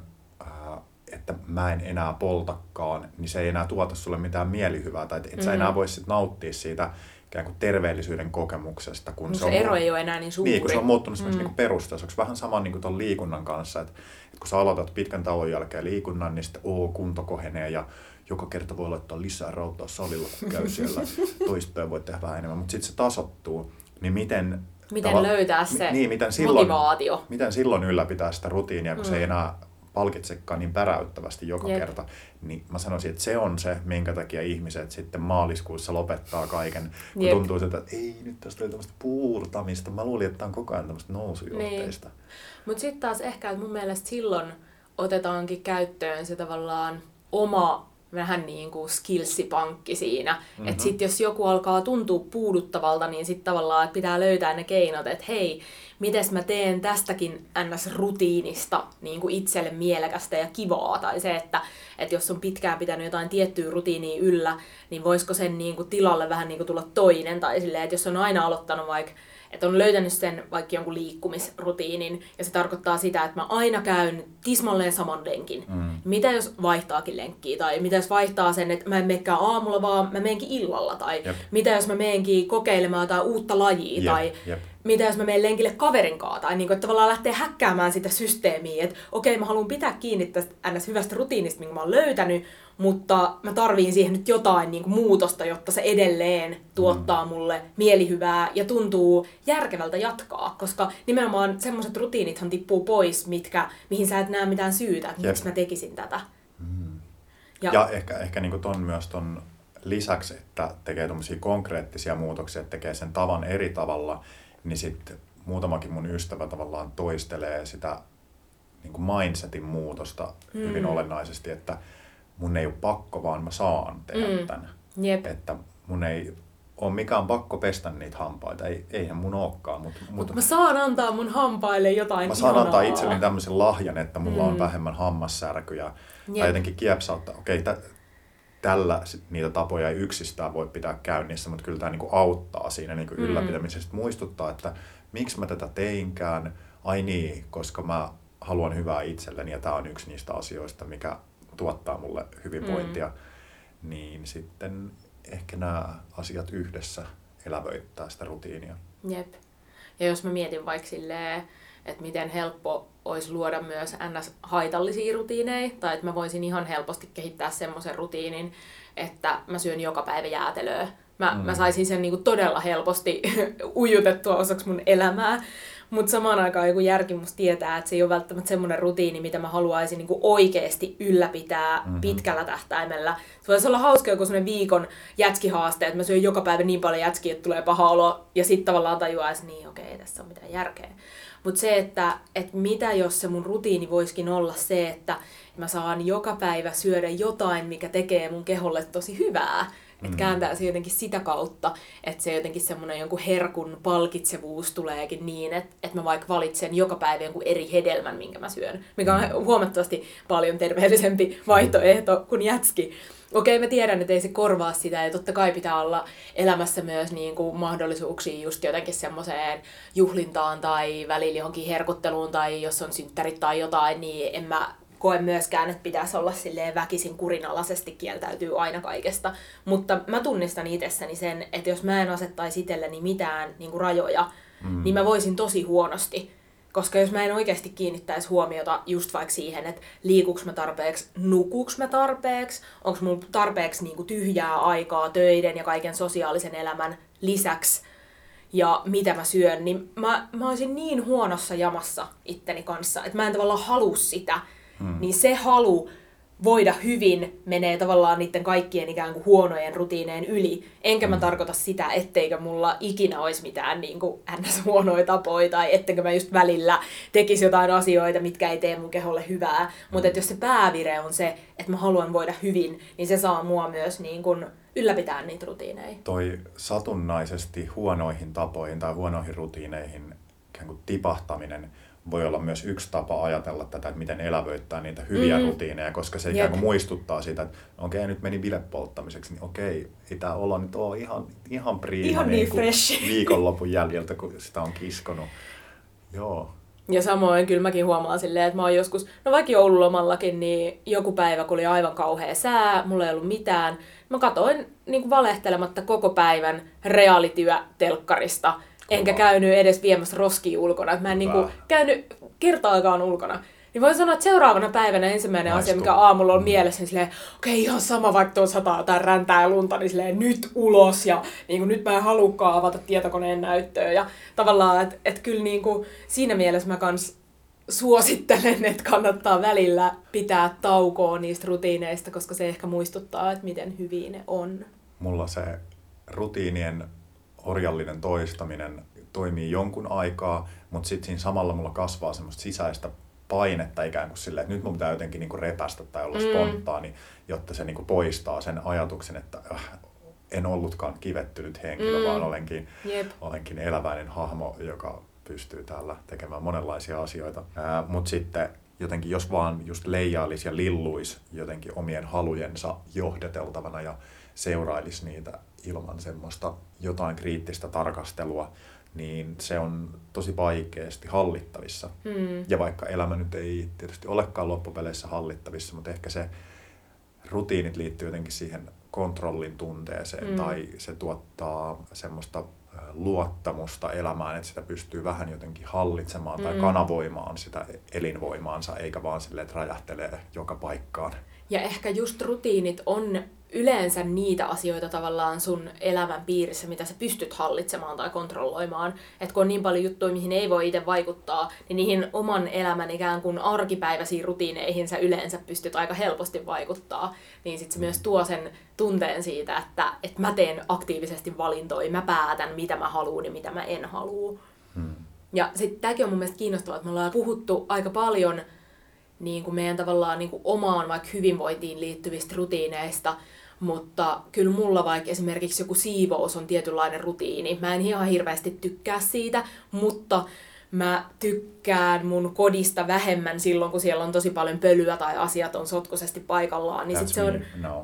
että mä en enää poltakaan, niin se ei enää tuota sulle mitään mielihyvää, tai että et sä enää mm. voi sit nauttia siitä ikään kuin terveellisyyden kokemuksesta. Kun no se, se on, ero ei ole enää niin suuri. Niin, kun se on muuttunut mm. niin perustaiseksi. Vähän sama niin kuin liikunnan kanssa, että, että kun sä aloitat pitkän tauon jälkeen liikunnan, niin sitten oo, kunto kohenee ja joka kerta voi laittaa lisää rautaa salilla, kun käy siellä. Toistoja voi tehdä vähän enemmän, mutta sitten se tasottuu. Niin miten Miten tava- löytää se niin, miten silloin, motivaatio? Miten silloin ylläpitää sitä rutiinia, kun mm. se ei enää palkitsekaan niin päräyttävästi joka Jep. kerta, niin mä sanoisin, että se on se, minkä takia ihmiset sitten maaliskuussa lopettaa kaiken. Kun Jep. tuntuu siltä, että ei, nyt tästä oli tämmöistä puurtamista. Mä luulin, että tämä on koko ajan tämmöistä nousujohteista. Niin. Mutta sitten taas ehkä, että mun mielestä silloin otetaankin käyttöön se tavallaan oma vähän niin kuin skillsipankki siinä. Mm-hmm. Että sitten jos joku alkaa tuntua puuduttavalta, niin sitten tavallaan että pitää löytää ne keinot, että hei, miten mä teen tästäkin ns-rutiinista niin kuin itselle mielekästä ja kivaa. Tai se, että, että jos on pitkään pitänyt jotain tiettyä rutiinia yllä, niin voisiko sen niin kuin tilalle vähän niin kuin tulla toinen. Tai silleen, että jos on aina aloittanut vaikka että on löytänyt sen vaikka jonkun liikkumisrutiinin, ja se tarkoittaa sitä, että mä aina käyn tismalleen saman lenkin. Mm. Mitä jos vaihtaakin lenkkiä, tai mitä jos vaihtaa sen, että mä en menekään aamulla, vaan mä menenkin illalla, tai Jep. mitä jos mä menenkin kokeilemaan jotain uutta lajia, Jep. tai Jep mitä jos mä menen lenkille kaverin kanssa, tai niin kuin, että tavallaan lähtee häkkäämään sitä systeemiä, että okei, mä haluan pitää kiinni tästä ns. hyvästä rutiinista, minkä mä oon löytänyt, mutta mä tarviin siihen nyt jotain niin kuin muutosta, jotta se edelleen tuottaa mm. mulle mielihyvää ja tuntuu järkevältä jatkaa, koska nimenomaan semmoiset rutiinithan tippuu pois, mitkä, mihin sä et näe mitään syytä, että miksi mä tekisin tätä. Mm. Ja, ja ehkä, ehkä niin kuin ton myös ton lisäksi, että tekee konkreettisia muutoksia, että tekee sen tavan eri tavalla, niin sitten muutamakin mun ystävä tavallaan toistelee sitä niin kuin mindsetin muutosta mm. hyvin olennaisesti, että mun ei ole pakko, vaan mä saan tehdä mm. tämän. Jep. Että mun ei ole mikään pakko pestä niitä hampaita, ei, eihän mun olekaan. Mutta, mutta mä saan antaa mun hampaille jotain Mä saan ihanaa. antaa itselleni tämmöisen lahjan, että mulla mm. on vähemmän hammassärkyjä. Jep. Tai jotenkin kiepsautta, okei, okay, tällä niitä tapoja ei yksistään voi pitää käynnissä, mutta kyllä tämä niin kuin auttaa siinä niin kuin mm. ylläpitämisessä. Muistuttaa, että miksi mä tätä teinkään, ai niin, koska mä haluan hyvää itselleni ja tämä on yksi niistä asioista, mikä tuottaa mulle hyvinvointia, mm. niin sitten ehkä nämä asiat yhdessä elävöittää sitä rutiinia. Jep. Ja jos mä mietin vaikka silleen, että miten helppo olisi luoda myös ns-haitallisia rutiineja, tai että mä voisin ihan helposti kehittää semmoisen rutiinin, että mä syön joka päivä jäätelöä. Mä, mm. mä saisin sen niinku todella helposti ujutettua osaksi mun elämää, mutta samaan aikaan joku järki musta tietää, että se ei ole välttämättä semmoinen rutiini, mitä mä haluaisin niinku oikeasti ylläpitää mm-hmm. pitkällä tähtäimellä. Se voisi olla hauska joku semmoinen viikon jätskihaaste, että mä syön joka päivä niin paljon jätskiä, että tulee paha olo, ja sitten tavallaan tajuaa, että niin okei, okay, tässä on mitään järkeä. Mutta se, että, että mitä jos se mun rutiini voisikin olla se, että mä saan joka päivä syödä jotain, mikä tekee mun keholle tosi hyvää. Että mm. kääntää se jotenkin sitä kautta, että se jotenkin semmoinen jonkun herkun palkitsevuus tuleekin niin, että, että mä vaikka valitsen joka päivä jonkun eri hedelmän, minkä mä syön. Mikä on mm. huomattavasti paljon terveellisempi vaihtoehto kuin jätski okei mä tiedän, että ei se korvaa sitä ja totta kai pitää olla elämässä myös niin kuin mahdollisuuksia just jotenkin semmoiseen juhlintaan tai välillä johonkin herkutteluun tai jos on synttärit tai jotain, niin en mä koe myöskään, että pitäisi olla silleen väkisin kurinalaisesti kieltäytyy aina kaikesta. Mutta mä tunnistan itsessäni sen, että jos mä en asettaisi itselleni mitään niin kuin rajoja, mm. niin mä voisin tosi huonosti koska jos mä en oikeasti kiinnittäisi huomiota just vaikka siihen, että liikuks mä tarpeeksi, nukuks mä tarpeeksi, onko mulla tarpeeksi niinku tyhjää aikaa töiden ja kaiken sosiaalisen elämän lisäksi, ja mitä mä syön, niin mä, mä olisin niin huonossa jamassa itteni kanssa, että mä en tavallaan halua sitä. Hmm. Niin se halu voida hyvin menee tavallaan niiden kaikkien ikään kuin huonojen rutiineen yli. Enkä mä mm. tarkoita sitä, etteikö mulla ikinä olisi mitään niin kuin ns. huonoja tapoja tai etteikö mä just välillä tekisi jotain asioita, mitkä ei tee mun keholle hyvää. Mm. Mutta jos se päävire on se, että mä haluan voida hyvin, niin se saa mua myös niin kuin ylläpitää niitä rutiineja. Toi satunnaisesti huonoihin tapoihin tai huonoihin rutiineihin tipahtaminen – voi olla myös yksi tapa ajatella tätä, että miten elävöittää niitä hyviä mm. rutiineja, koska se ikään kuin muistuttaa sitä, että okei, okay, nyt meni bilepolttamiseksi, niin okei, ei tämä olla nyt ole ihan, ihan priima ihan niin, niin fresh. viikonlopun jäljiltä, kun sitä on kiskonut. Joo. Ja samoin kyllä mäkin huomaan silleen, että mä oon joskus, no vaikka joululomallakin, niin joku päivä, kun oli aivan kauhea sää, mulla ei ollut mitään, mä katoin niin kuin valehtelematta koko päivän reaalityö telkkarista – enkä käynyt edes viemässä roskia ulkona. Mä en niinku käynyt kertaakaan ulkona. Niin voin sanoa, että seuraavana päivänä ensimmäinen Maistu. asia, mikä aamulla on mm. mielessä, niin silleen, okei, okay, ihan sama, vaikka tuossa sataa tai räntää ja lunta, niin silleen, nyt ulos ja niin kuin, nyt mä en halukkaan avata tietokoneen näyttöä. Ja tavallaan, että et kyllä niin kuin, siinä mielessä mä kans suosittelen, että kannattaa välillä pitää taukoa niistä rutiineista, koska se ehkä muistuttaa, että miten hyviä ne on. Mulla se rutiinien orjallinen toistaminen toimii jonkun aikaa, mutta sitten siinä samalla mulla kasvaa semmoista sisäistä painetta ikään kuin silleen, että nyt mun pitää jotenkin niin kuin repästä tai olla mm. spontaani, jotta se niin kuin poistaa sen ajatuksen, että äh, en ollutkaan kivettynyt henkilö, mm. vaan olenkin, olenkin eläväinen hahmo, joka pystyy täällä tekemään monenlaisia asioita. Mutta sitten jotenkin, jos vaan just leijailisi ja lilluisi jotenkin omien halujensa johdeteltavana ja seurailisi niitä ilman semmoista jotain kriittistä tarkastelua, niin se on tosi vaikeasti hallittavissa. Mm. Ja vaikka elämä nyt ei tietysti olekaan loppupeleissä hallittavissa, mutta ehkä se rutiinit liittyy jotenkin siihen kontrollin tunteeseen mm. tai se tuottaa semmoista luottamusta elämään, että sitä pystyy vähän jotenkin hallitsemaan mm. tai kanavoimaan sitä elinvoimaansa, eikä vaan silleen, että räjähtelee joka paikkaan. Ja ehkä just rutiinit on yleensä niitä asioita tavallaan sun elämän piirissä, mitä sä pystyt hallitsemaan tai kontrolloimaan. Että kun on niin paljon juttuja, mihin ei voi itse vaikuttaa, niin niihin oman elämän ikään kuin arkipäiväisiin rutiineihin sä yleensä pystyt aika helposti vaikuttaa. Niin sit se myös tuo sen tunteen siitä, että, että mä teen aktiivisesti valintoja, mä päätän mitä mä haluan ja mitä mä en halua. Hmm. Ja sitten tämäkin on mun mielestä kiinnostavaa, että me ollaan puhuttu aika paljon niin kuin meidän tavallaan niin kuin omaan vaikka hyvinvointiin liittyvistä rutiineista, mutta kyllä mulla vaikka esimerkiksi joku siivous on tietynlainen rutiini. Mä en ihan hirveästi tykkää siitä, mutta mä tykkään mun kodista vähemmän silloin, kun siellä on tosi paljon pölyä tai asiat on sotkosesti paikallaan. Niin sit se on, no.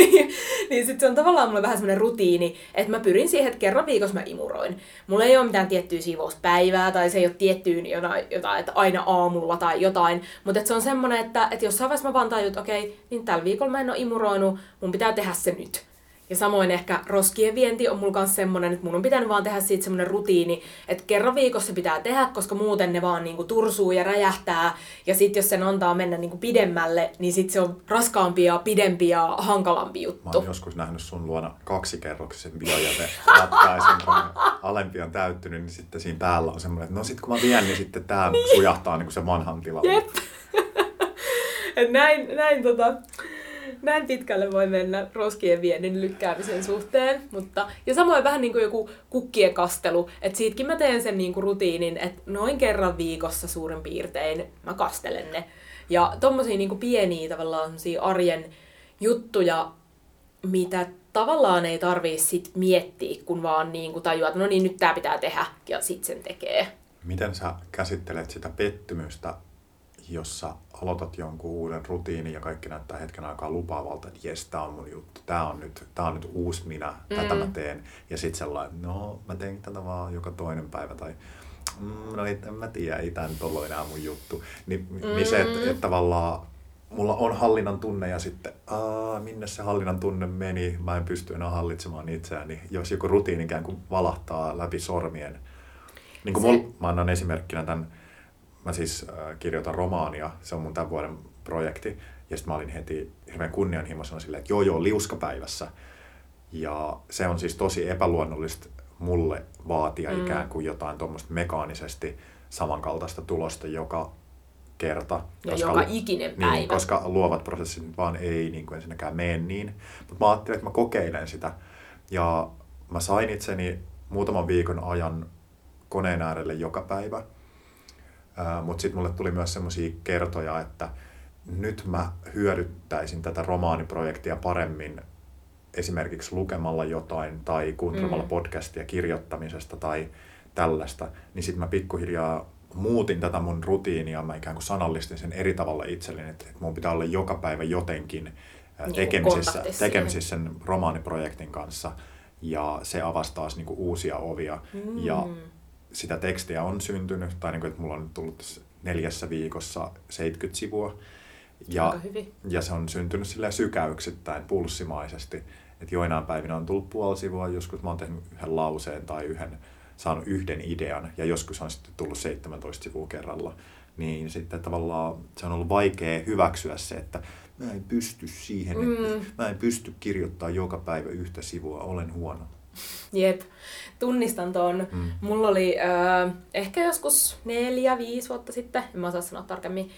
niin sit se on tavallaan mulle vähän semmoinen rutiini, että mä pyrin siihen, että kerran viikossa mä imuroin. Mulla ei ole mitään tiettyä siivouspäivää tai se ei ole tiettyyn jotain, jotain että aina aamulla tai jotain. Mutta se on semmoinen, että, että jossain vaiheessa mä vaan tajun, että okei, niin tällä viikolla mä en ole imuroinut, mun pitää tehdä se nyt. Ja samoin ehkä roskien vienti on mulla kanssa semmonen, että mun on pitänyt vaan tehdä siitä semmonen rutiini, että kerran viikossa pitää tehdä, koska muuten ne vaan niinku tursuu ja räjähtää. Ja sitten jos sen antaa mennä niinku pidemmälle, niin sitten se on raskaampi ja pidempi ja hankalampi juttu. Mä oon joskus nähnyt sun luona kaksikerroksisen biojäte ratkaisun, kun alempi on täyttynyt, niin sitten siinä päällä on semmoinen, että no sitten kun mä vien, niin sitten tää niin. sujahtaa niin kuin se vanhan tilalle. Jep. näin, näin tota, näin pitkälle voi mennä roskien viennin lykkäämisen suhteen. Mutta, ja samoin vähän niin kuin joku kukkien kastelu, että siitäkin mä teen sen niin kuin rutiinin, että noin kerran viikossa suurin piirtein mä kastelen ne. Ja tommosia niin kuin pieniä tavallaan arjen juttuja, mitä tavallaan ei tarvii sit miettiä, kun vaan niin kuin tajuaa, että no niin, nyt tää pitää tehdä, ja sit sen tekee. Miten sä käsittelet sitä pettymystä jossa aloitat jonkun uuden rutiinin ja kaikki näyttää hetken aikaa lupaavalta, että jes, tää on mun juttu, tää on nyt, tää on nyt uusi minä, mm. tätä mä teen. Ja sitten sellainen, no mä teen tätä vaan joka toinen päivä tai mm, no en mä tiedä, ei tää nyt ollut enää mun juttu. Niin, mm. niin se, että et tavallaan mulla on hallinnan tunne ja sitten, aa, minne se hallinnan tunne meni, mä en pysty enää hallitsemaan itseäni. Jos joku rutiini ikään kuin valahtaa läpi sormien. Niin kuin se... mul, mä annan esimerkkinä tämän mä siis äh, kirjoitan romaania, se on mun tämän vuoden projekti. Ja sitten mä olin heti hirveän kunnianhimoisena silleen, että joo joo, liuskapäivässä. Ja se on siis tosi epäluonnollista mulle vaatia mm. ikään kuin jotain tuommoista mekaanisesti samankaltaista tulosta joka kerta. Ja koska, joka ikinen päivä. Niin, koska luovat prosessit vaan ei niin kuin ensinnäkään mene niin. Mutta mä ajattelin, että mä kokeilen sitä. Ja mä sain itseni muutaman viikon ajan koneen äärelle joka päivä. Mutta sitten mulle tuli myös semmoisia kertoja, että nyt mä hyödyttäisin tätä romaaniprojektia paremmin esimerkiksi lukemalla jotain tai kuuntelemalla mm. podcastia kirjoittamisesta tai tällaista, niin sitten mä pikkuhiljaa muutin tätä mun rutiinia, mä ikään kuin sanallistin sen eri tavalla itselleni, että, mun pitää olla joka päivä jotenkin niin tekemisissä, tekemisissä sen romaaniprojektin kanssa ja se avasi taas niin kuin uusia ovia mm. ja sitä tekstiä on syntynyt, tai niin kuin, että mulla on tullut neljässä viikossa 70 sivua. Ja, ja se on syntynyt sillä sykäyksittäin, pulssimaisesti. Että joinain päivinä on tullut puoli sivua, joskus mä oon tehnyt yhden lauseen tai yhden, saanut yhden idean, ja joskus on sitten tullut 17 sivua kerralla. Niin sitten tavallaan se on ollut vaikea hyväksyä se, että mä en pysty siihen, mm. että mä en pysty kirjoittamaan joka päivä yhtä sivua, olen huono. Jep, tunnistan ton. Mm. Mulla oli äh, ehkä joskus neljä, viisi vuotta sitten, en mä osaa sanoa tarkemmin,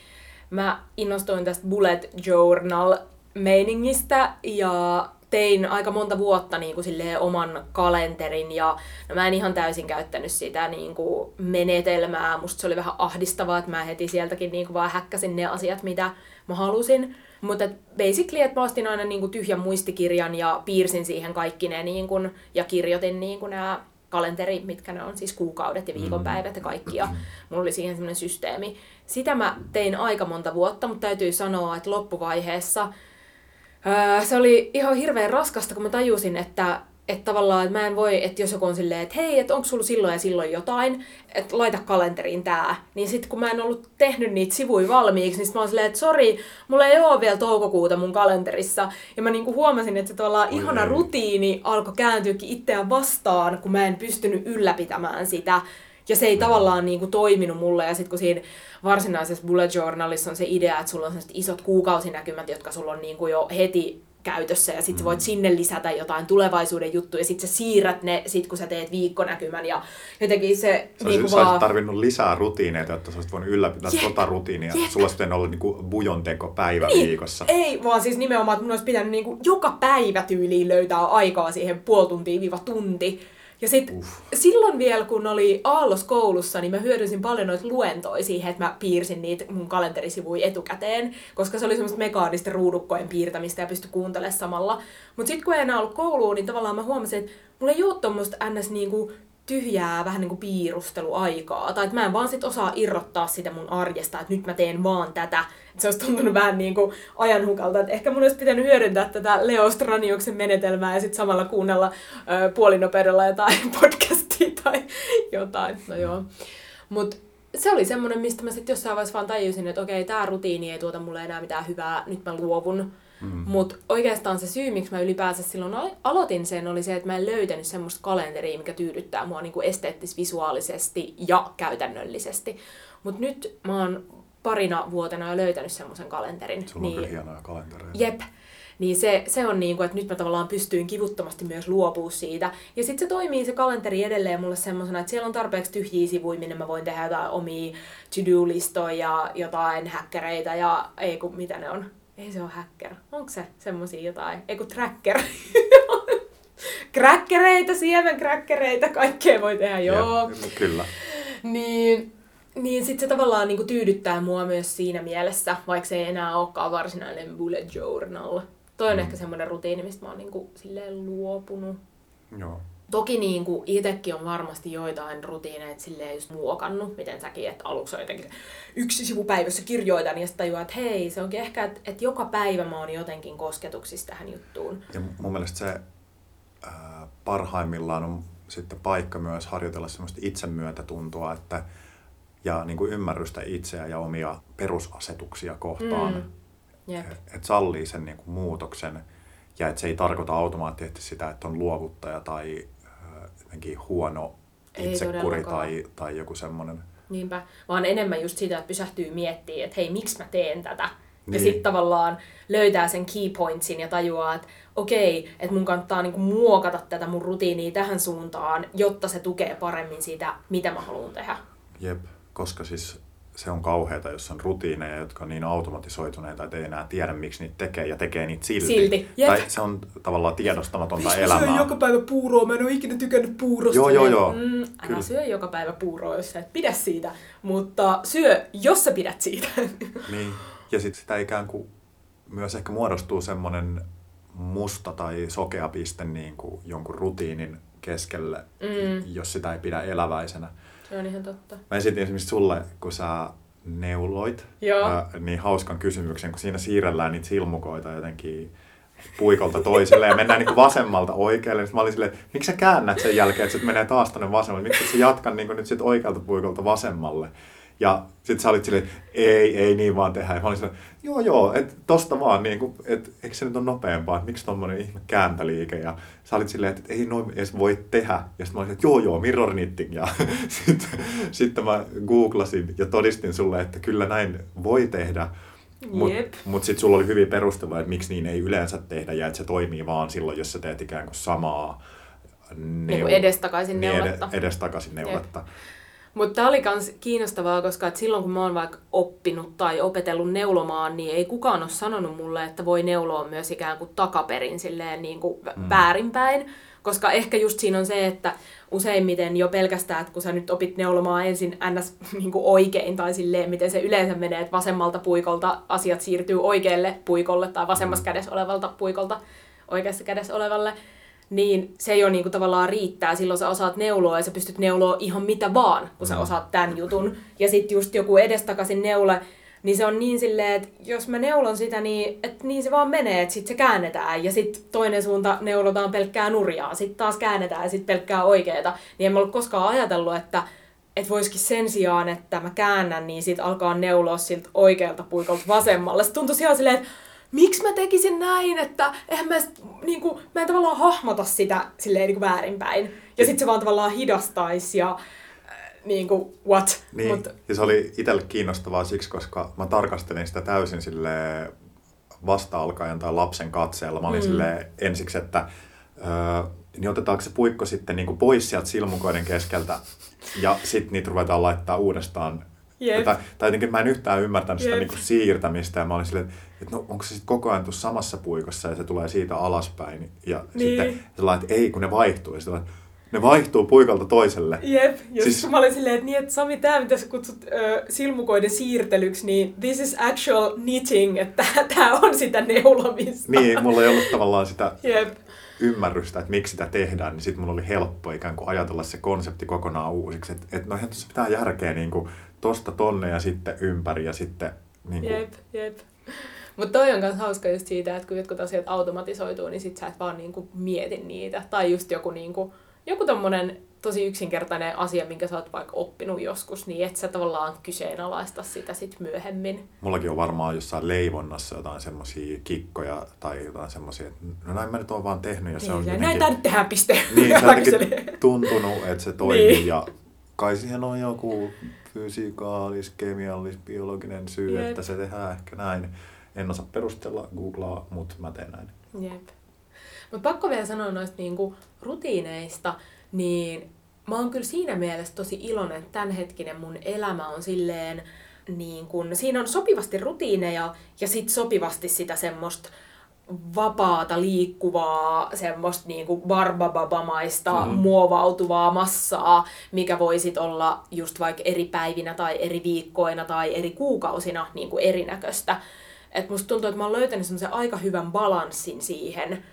mä innostuin tästä bullet journal meiningistä ja tein aika monta vuotta niin kuin silleen, oman kalenterin ja no, mä en ihan täysin käyttänyt sitä niin kuin, menetelmää. Musta se oli vähän ahdistavaa, että mä heti sieltäkin niin kuin, vaan häkkäsin ne asiat, mitä mä halusin. Mutta basically, että mä ostin aina niin kuin, tyhjän muistikirjan ja piirsin siihen kaikki ne niin kuin, ja kirjoitin niin kuin, nämä kalenteri, mitkä ne on, siis kuukaudet ja viikonpäivät ja kaikki, ja mulla oli siihen semmoinen systeemi. Sitä mä tein aika monta vuotta, mutta täytyy sanoa, että loppuvaiheessa Öö, se oli ihan hirveän raskasta, kun mä tajusin, että että tavallaan, että mä en voi, että jos joku on silleen, että hei, että onko sulla silloin ja silloin jotain, että laita kalenteriin tää. Niin sitten kun mä en ollut tehnyt niitä sivuja valmiiksi, niin sit mä oon silleen, että sori, mulla ei ole vielä toukokuuta mun kalenterissa. Ja mä niinku huomasin, että se tavallaan Oi ihana ei. rutiini alkoi kääntyykin itseään vastaan, kun mä en pystynyt ylläpitämään sitä. Ja se ei tavallaan niinku toiminut mulle. Ja sitten kun siinä varsinaisessa bullet journalissa on se idea, että sulla on isot kuukausinäkymät, jotka sulla on niinku jo heti käytössä ja sitten mm. voit sinne lisätä jotain tulevaisuuden juttuja ja sitten sä siirrät ne sit kun sä teet viikkonäkymän ja jotenkin se... Sä niinku vaan... olisit tarvinnut lisää rutiineita, jotta sä olisit voinut ylläpitää Jep. tota rutiinia. Jep. Sulla olisi ollut niinku bujonteko päivä niin. viikossa. Ei, vaan siis nimenomaan, että mun olisi pitänyt niinku joka päivä tyyliin löytää aikaa siihen puoli tuntia viiva tunti ja sitten silloin vielä, kun oli Aallos koulussa, niin mä hyödynsin paljon noita luentoja siihen, että mä piirsin niitä mun kalenterisivuja etukäteen, koska se oli semmoista mekaanista ruudukkojen piirtämistä ja pysty kuuntelemaan samalla. Mutta sitten kun ei enää ollut kouluun, niin tavallaan mä huomasin, että mulla ei ole tuommoista ns. Niinku tyhjää vähän niin kuin piirusteluaikaa. Tai että mä en vaan sit osaa irrottaa sitä mun arjesta, että nyt mä teen vaan tätä. Et se olisi tuntunut vähän niin kuin ajanhukalta. Että ehkä mun olisi pitänyt hyödyntää tätä Leo Straniuksen menetelmää ja sitten samalla kuunnella ö, puolinopeudella jotain podcastia tai jotain. No joo. Mut se oli semmoinen, mistä mä sitten jossain vaiheessa vaan tajusin, että okei, tämä rutiini ei tuota mulle enää mitään hyvää, nyt mä luovun Mm. Mutta oikeastaan se syy, miksi mä ylipäänsä silloin aloitin sen, oli se, että mä en löytänyt semmoista kalenteria, mikä tyydyttää mua niin esteettis-visuaalisesti ja käytännöllisesti. Mutta nyt mä oon parina vuotena jo löytänyt semmoisen kalenterin. Sulla on niin, hienoja kalentereita. Jep. Niin se, se on niin kuin, että nyt mä tavallaan pystyin kivuttomasti myös luopua siitä. Ja sitten se toimii se kalenteri edelleen mulle semmoisena, että siellä on tarpeeksi tyhjiä sivuja, minne mä voin tehdä jotain omia to-do-listoja ja jotain häkkäreitä ja ei kun mitä ne on, ei se ole hacker. Onko se semmosia jotain? Ei kun tracker. Kräkkereitä, siemenkräkkereitä, kaikkea voi tehdä, joo. Ja, kyllä. Niin, niin sitten se tavallaan niinku tyydyttää mua myös siinä mielessä, vaikka se ei enää olekaan varsinainen bullet journal. Toi on mm. ehkä semmoinen rutiini, mistä mä oon niinku silleen luopunut. Joo. Toki niin kuin itsekin on varmasti joitain rutiineita silleen just muokannut, miten säkin, että aluksi on jotenkin yksi sivu päivässä kirjoitan ja sitten tajuaa, että hei, se onkin ehkä, että, että joka päivä mä oon jotenkin kosketuksissa tähän juttuun. Ja mun mielestä se äh, parhaimmillaan on sitten paikka myös harjoitella semmoista itsemyötätuntoa, että ja niin kuin ymmärrystä itseä ja omia perusasetuksia kohtaan. Mm. Että et sallii sen niin kuin muutoksen ja että se ei tarkoita automaattisesti sitä, että on luovuttaja tai jotenkin huono itsekuri tai, tai joku semmoinen. Niinpä, vaan enemmän just sitä, että pysähtyy miettimään, että hei, miksi mä teen tätä? Niin. Ja sitten tavallaan löytää sen key pointsin ja tajuaa, että okei, että mun kannattaa niinku muokata tätä mun rutiinia tähän suuntaan, jotta se tukee paremmin sitä, mitä mä haluan tehdä. Jep, koska siis se on kauheata, jos on rutiineja, jotka on niin automatisoituneita, että ei enää tiedä, miksi niitä tekee, ja tekee niitä silti. silti. Jep. Tai se on tavallaan tiedostamatonta Miksi elämää. syö joka päivä puuroa? Mä en ole ikinä tykännyt puurosta. Joo, joo, joo. Mm, älä syö joka päivä puuroa, jos sä et pidä siitä. Mutta syö, jos sä pidät siitä. niin. Ja sitten sitä ikään kuin myös ehkä muodostuu semmoinen musta tai sokea piste niin kuin jonkun rutiinin keskelle, mm. jos sitä ei pidä eläväisenä. Se on ihan totta. Mä esitin esimerkiksi sulle, kun sä neuloit, Joo. Ää, niin hauskan kysymyksen, kun siinä siirrellään niitä silmukoita jotenkin puikolta toiselle ja mennään niin vasemmalta oikealle. Sitten mä olin silleen, miksi sä käännät sen jälkeen, että se menee taas tonne vasemmalle? Miksi sä jatkan niin nyt sit oikealta puikolta vasemmalle? Ja sitten sä olit silleen, ei, ei niin vaan tehdä. Ja mä olin silleen, joo joo, että tosta vaan, niin kuin, että eikö se nyt ole nopeampaa, että miksi tommonen ihme kääntäliike. Ja sä olit silleen, että ei noin edes voi tehdä. Ja sitten mä olin, että joo joo, mirror knitting. Ja sitten sit mä googlasin ja todistin sulle, että kyllä näin voi tehdä. Mutta mut sitten sulla oli hyvin perustella, että miksi niin ei yleensä tehdä ja että se toimii vaan silloin, jos sä teet ikään kuin samaa neu- niin edestakaisin niin neuletta. Ed- edestakaisin neuletta. Jep. Mutta tämä oli myös kiinnostavaa, koska et silloin kun mä oon vaikka oppinut tai opetellut neulomaan, niin ei kukaan ole sanonut mulle, että voi neuloa myös ikään kuin takaperin silleen niin kuin mm. väärinpäin. Koska ehkä just siinä on se, että useimmiten jo pelkästään, että kun sä nyt opit neulomaan ensin ns. Niin kuin oikein tai silleen, miten se yleensä menee, että vasemmalta puikolta asiat siirtyy oikealle puikolle tai vasemmassa mm. kädessä olevalta puikolta oikeassa kädessä olevalle, niin se jo niinku tavallaan riittää. Silloin sä osaat neuloa ja sä pystyt neuloa ihan mitä vaan, kun sä mm. osaat tämän jutun. Ja sitten just joku edestakaisin neule, niin se on niin silleen, että jos mä neulon sitä, niin, että niin se vaan menee, että sitten se käännetään. Ja sitten toinen suunta neulotaan pelkkää nurjaa, sitten taas käännetään ja sitten pelkkää oikeeta. Niin en mä ollut koskaan ajatellut, että että voisikin sen sijaan, että mä käännän, niin sitten alkaa neuloa siltä oikealta puikolta vasemmalle. Se tuntuisi ihan silleen, että miksi mä tekisin näin, että eihän mä, niin kuin, mä en tavallaan hahmota sitä silleen niin kuin väärinpäin. Ja sitten se vaan tavallaan hidastaisi ja äh, niin kuin, what? Niin, Mut... ja se oli itselle kiinnostavaa siksi, koska mä tarkastelin sitä täysin sille vasta-alkajan tai lapsen katseella. Mä olin mm. sille ensiksi, että öö, niin otetaanko se puikko sitten niin kuin pois sieltä silmukoiden keskeltä ja sitten niitä ruvetaan laittaa uudestaan Yep. Tai, tai jotenkin mä en yhtään ymmärtänyt sitä niin kuin siirtämistä ja mä olin silleen, että no onko se sitten koko ajan tuossa samassa puikossa ja se tulee siitä alaspäin. Ja niin. sitten sellainen, että ei kun ne vaihtuu. Ja sitten ne vaihtuu puikalta toiselle. Jep, just siis... mä olin silleen, että, niin, että Sami, tämä mitä sä kutsut ö, silmukoiden siirtelyksi, niin this is actual knitting, että tämä on sitä neulomista. Niin, mulla ei ollut tavallaan sitä Jep. ymmärrystä, että miksi sitä tehdään, niin sitten mulla oli helppo ikään kuin ajatella se konsepti kokonaan uusiksi. Että et, no eihän tuossa pitää järkeä niin kuin, tosta tonne ja sitten ympäri ja sitten... Niin kuin... Jep, jep. Mutta toi on myös hauska just siitä, että kun jotkut asiat automatisoituu, niin sit sä et vaan niinku mieti niitä. Tai just joku, niinku, joku tommonen tosi yksinkertainen asia, minkä sä oot vaikka oppinut joskus, niin et sä tavallaan kyseenalaista sitä sit myöhemmin. Mullakin on varmaan jossain leivonnassa jotain semmosia kikkoja tai jotain semmosia, että no näin mä nyt oon vaan tehnyt ja se niin, on jotenkin... Näin tää nyt tehdään piste. Niin, se on tuntunut, että se toimii niin. ja kai siihen on joku fysikaalis, kemiallis, biologinen syy, Jep. että se tehdään ehkä näin. En osaa perustella, googlaa, mutta mä teen näin. Jep. Mutta pakko vielä sanoa noista niinku rutiineista, niin mä oon kyllä siinä mielessä tosi iloinen, että tämänhetkinen mun elämä on silleen, niin kun, siinä on sopivasti rutiineja ja sit sopivasti sitä semmoista vapaata, liikkuvaa, semmoista niinku barbababamaista, mm. muovautuvaa massaa, mikä voisit olla just vaikka eri päivinä tai eri viikkoina tai eri kuukausina niinku erinäköistä. Et musta tuntuu, että mä oon löytänyt semmoisen aika hyvän balanssin siihen,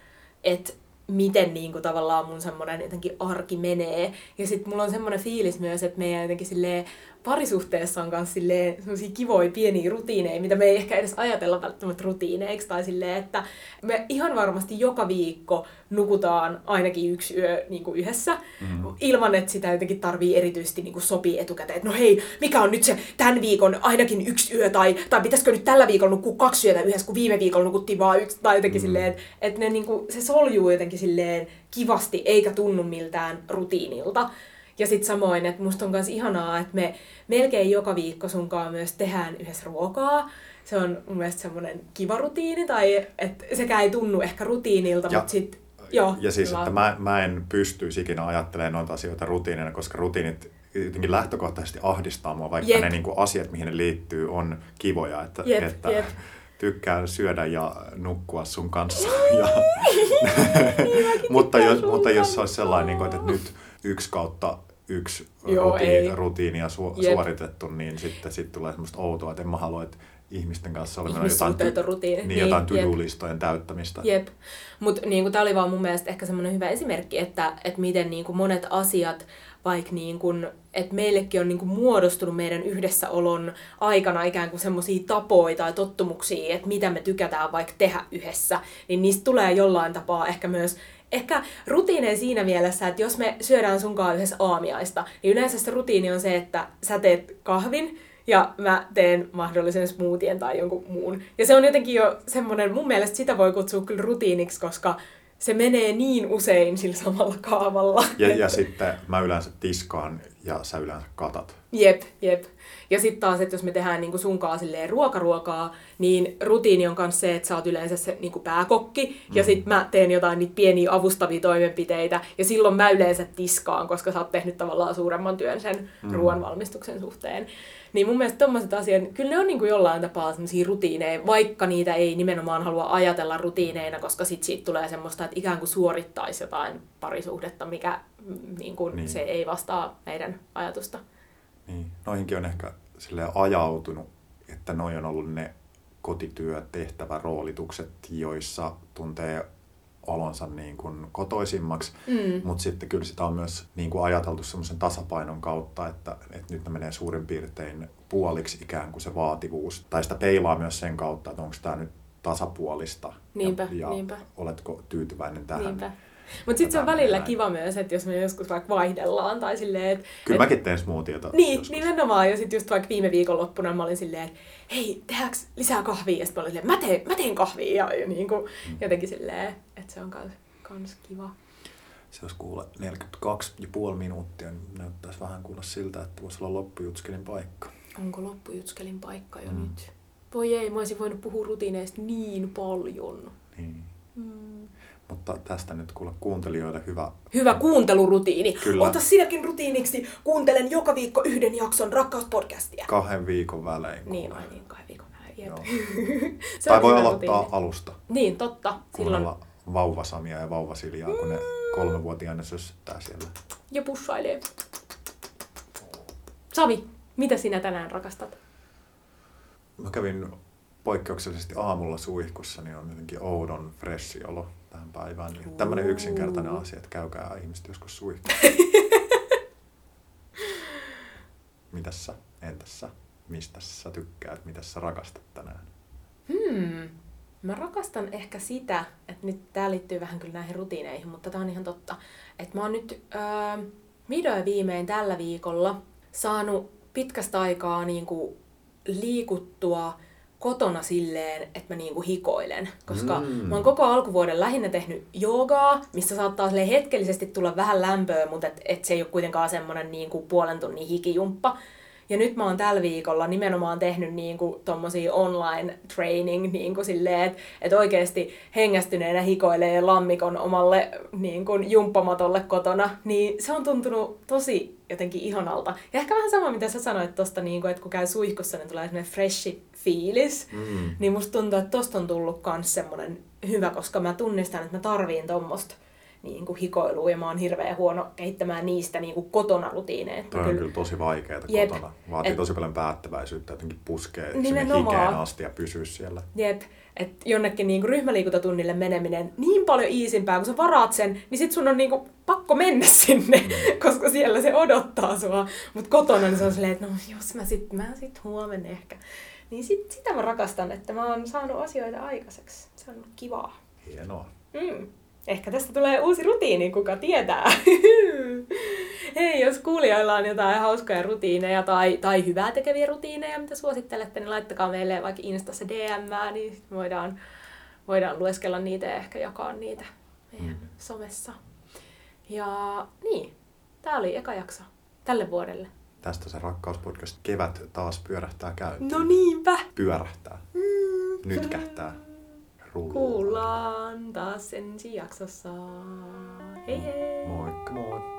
että miten niin kuin, tavallaan mun semmoinen jotenkin arki menee. Ja sitten mulla on semmoinen fiilis myös, että meidän jotenkin silleen parisuhteessa on myös sellaisia kivoja pieniä rutiineja, mitä me ei ehkä edes ajatella välttämättä rutiineiksi, tai silleen, että me ihan varmasti joka viikko nukutaan ainakin yksi yö niin kuin yhdessä, mm. ilman että sitä jotenkin tarvii erityisesti niin kuin sopii etukäteen, että no hei, mikä on nyt se tämän viikon ainakin yksi yö, tai, tai pitäisikö nyt tällä viikolla nukkua kaksi yötä yhdessä, kun viime viikolla nukuttiin vaan yksi, tai jotenkin mm. silleen, että, että ne, niin kuin, se soljuu jotenkin silleen kivasti, eikä tunnu miltään rutiinilta. Ja sitten samoin, että musta on myös ihanaa, että me melkein joka viikko sunkaan myös tehdään yhdessä ruokaa. Se on mun mielestä semmoinen kiva rutiini, tai että sekään ei tunnu ehkä rutiinilta, ja, mutta sitten Joo, ja siis, että mä, mä en pystyisi ikinä ajattelemaan noita asioita rutiineina, koska rutiinit jotenkin lähtökohtaisesti ahdistaa mua, vaikka jep. ne niin kuin asiat, mihin ne liittyy, on kivoja. Että, jep, että jep. tykkään syödä ja nukkua sun kanssa. ja, niin, mutta, jos, mutta jos se olisi sellainen, niin kuin, että nyt yksi kautta yksi Joo, rutiini, rutiinia su- suoritettu, niin sitten sit tulee semmoista outoa, että en mä halua, että ihmisten kanssa oli jotain, ty- rutiini. Niin, niin, jotain to-do-listojen täyttämistä. Jep. Mutta niin tämä oli vaan mun mielestä ehkä semmoinen hyvä esimerkki, että, että miten niin kuin monet asiat, vaikka niin kuin, että meillekin on niin kuin muodostunut meidän yhdessäolon aikana ikään kuin semmoisia tapoja tai tottumuksia, että mitä me tykätään vaikka tehdä yhdessä, niin niistä tulee jollain tapaa ehkä myös ehkä rutiineja siinä mielessä, että jos me syödään sunkaan yhdessä aamiaista, niin yleensä se rutiini on se, että sä teet kahvin, ja mä teen mahdollisen smoothien tai jonkun muun. Ja se on jotenkin jo semmoinen, mun mielestä sitä voi kutsua kyllä rutiiniksi, koska se menee niin usein sillä samalla kaavalla. Ja, ja sitten mä yleensä tiskaan ja sä yleensä katat. Jep, jep. Ja sitten taas, että jos me tehdään niinku sunkaan silleen ruokaruokaa, niin rutiini on myös se, että sä oot yleensä se niinku pääkokki, mm. ja sitten mä teen jotain niitä pieniä avustavia toimenpiteitä, ja silloin mä yleensä tiskaan, koska sä oot tehnyt tavallaan suuremman työn sen mm. ruoan valmistuksen suhteen. Niin mun mielestä tommoset asiat, kyllä ne on niinku jollain tapaa sellaisia rutiineja, vaikka niitä ei nimenomaan halua ajatella rutiineina, koska sit siitä tulee semmoista, että ikään kuin suorittaisi jotain parisuhdetta, mikä niin kuin niin. se ei vastaa meidän ajatusta. Niin, noihinkin on ehkä sille ajautunut, että noi on ollut ne kotityötehtävä roolitukset, joissa tuntee olonsa niin kuin kotoisimmaksi, mm. mutta sitten kyllä sitä on myös niin kuin ajateltu semmoisen tasapainon kautta, että, että nyt ne menee suurin piirtein puoliksi ikään kuin se vaativuus. Tai sitä peilaa myös sen kautta, että onko tämä nyt tasapuolista niinpä, ja, ja niinpä. oletko tyytyväinen tähän. Niinpä. Mutta sitten se on välillä näin. kiva myös, että jos me joskus vaikka vaihdellaan tai silleen, että... Kyllä et, mäkin teen smoothieta. Niin, joskus. nimenomaan. Ja sitten just vaikka viime viikonloppuna mä olin silleen, että hei, tehdäänkö lisää kahvia? Ja sitten mä olin silleen, mä teen, mä teen kahvia. Ja, ja niin kuin, mm. jotenkin silleen, että se on kans, kans kiva. Se olisi kuule 42,5 minuuttia, niin näyttäisi vähän kuulla siltä, että voisi olla loppujutskelin paikka. Onko loppujutskelin paikka jo mm. nyt? Voi ei, mä olisin voinut puhua rutiineista niin paljon. Niin. Mm. Mutta tästä nyt kuule kuuntelijoille hyvä... Hyvä kuuntelurutiini. Kyllä. Ota sinäkin rutiiniksi. Kuuntelen joka viikko yhden jakson rakkauspodcastia. Kahden viikon välein. Niin, vai niin, kahden viikon välein. Jep. tai voi aloittaa rutiini. alusta. Niin, totta. Silloin... vauvasamia ja vauvasiljaa, kun ne mm. kolmevuotiaana sössyttää siellä. Ja pussailee. Savi, mitä sinä tänään rakastat? Mä kävin poikkeuksellisesti aamulla suihkussa, niin on jotenkin oudon freshi olo tähän päivään. Niin tämmöinen yksinkertainen asia, että käykää ihmiset joskus suihkussa. Mitäs sä? Entäs sä? Mistä sä tykkäät? Mitä sä rakastat tänään? Hmm. Mä rakastan ehkä sitä, että nyt tää liittyy vähän kyllä näihin rutiineihin, mutta tää on ihan totta. Että mä oon nyt öö, vihdoin viimein tällä viikolla saanut pitkästä aikaa niin kuin liikuttua kotona silleen, että mä niinku hikoilen. Koska mm. mä oon koko alkuvuoden lähinnä tehnyt joogaa, missä saattaa hetkellisesti tulla vähän lämpöä, mutta et, et se ei ole kuitenkaan semmonen niinku puolen tunnin hikijumppa. Ja nyt mä oon tällä viikolla nimenomaan tehnyt niinku tommosia online training niinku silleen, että et oikeasti hengästyneenä hikoilee lammikon omalle niinku jumppamatolle kotona. Niin se on tuntunut tosi jotenkin ihanalta. Ja ehkä vähän sama, mitä sä sanoit tosta, niinku, että kun käy suihkussa, niin tulee semmoinen freshi fiilis. Mm. Niin musta tuntuu, että tosta on tullut kans semmonen hyvä, koska mä tunnistan, että mä tarviin tommosta niin kuin hikoilua ja mä oon hirveän huono kehittämään niistä niin kuin kotona rutiineja. Toi on kyllä, kyllä tosi vaikeaa kotona. Vaatii et, tosi paljon päättäväisyyttä, jotenkin puskee sinne hikeen asti ja pysyä siellä. Jep, että jonnekin niinku ryhmäliikuntatunnille meneminen niin paljon iisimpää, kun sä varaat sen, niin sit sun on niinku pakko mennä sinne, mm. koska siellä se odottaa sua. Mut kotona niin se on silleen, että no jos mä sit, mä sit huomenna ehkä. Niin sit, sitä mä rakastan, että mä oon saanut asioita aikaiseksi. Se on kivaa. Hienoa. Mm. Ehkä tästä tulee uusi rutiini, kuka tietää. Hei, jos kuulijoilla on jotain hauskoja rutiineja tai, tai hyvää tekeviä rutiineja, mitä suosittelette, niin laittakaa meille vaikka Instassa DM, niin voidaan, voidaan lueskella niitä ja ehkä jakaa niitä meidän mm. somessa. Ja niin, tämä oli eka jakso tälle vuodelle. Tästä se rakkauspodcast kevät taas pyörähtää käyntiin. No niinpä. Pyörähtää. Mm. Nytkähtää. Rullaa. Kuullaan taas ensi jaksossa. Hei hei! Moikka moi!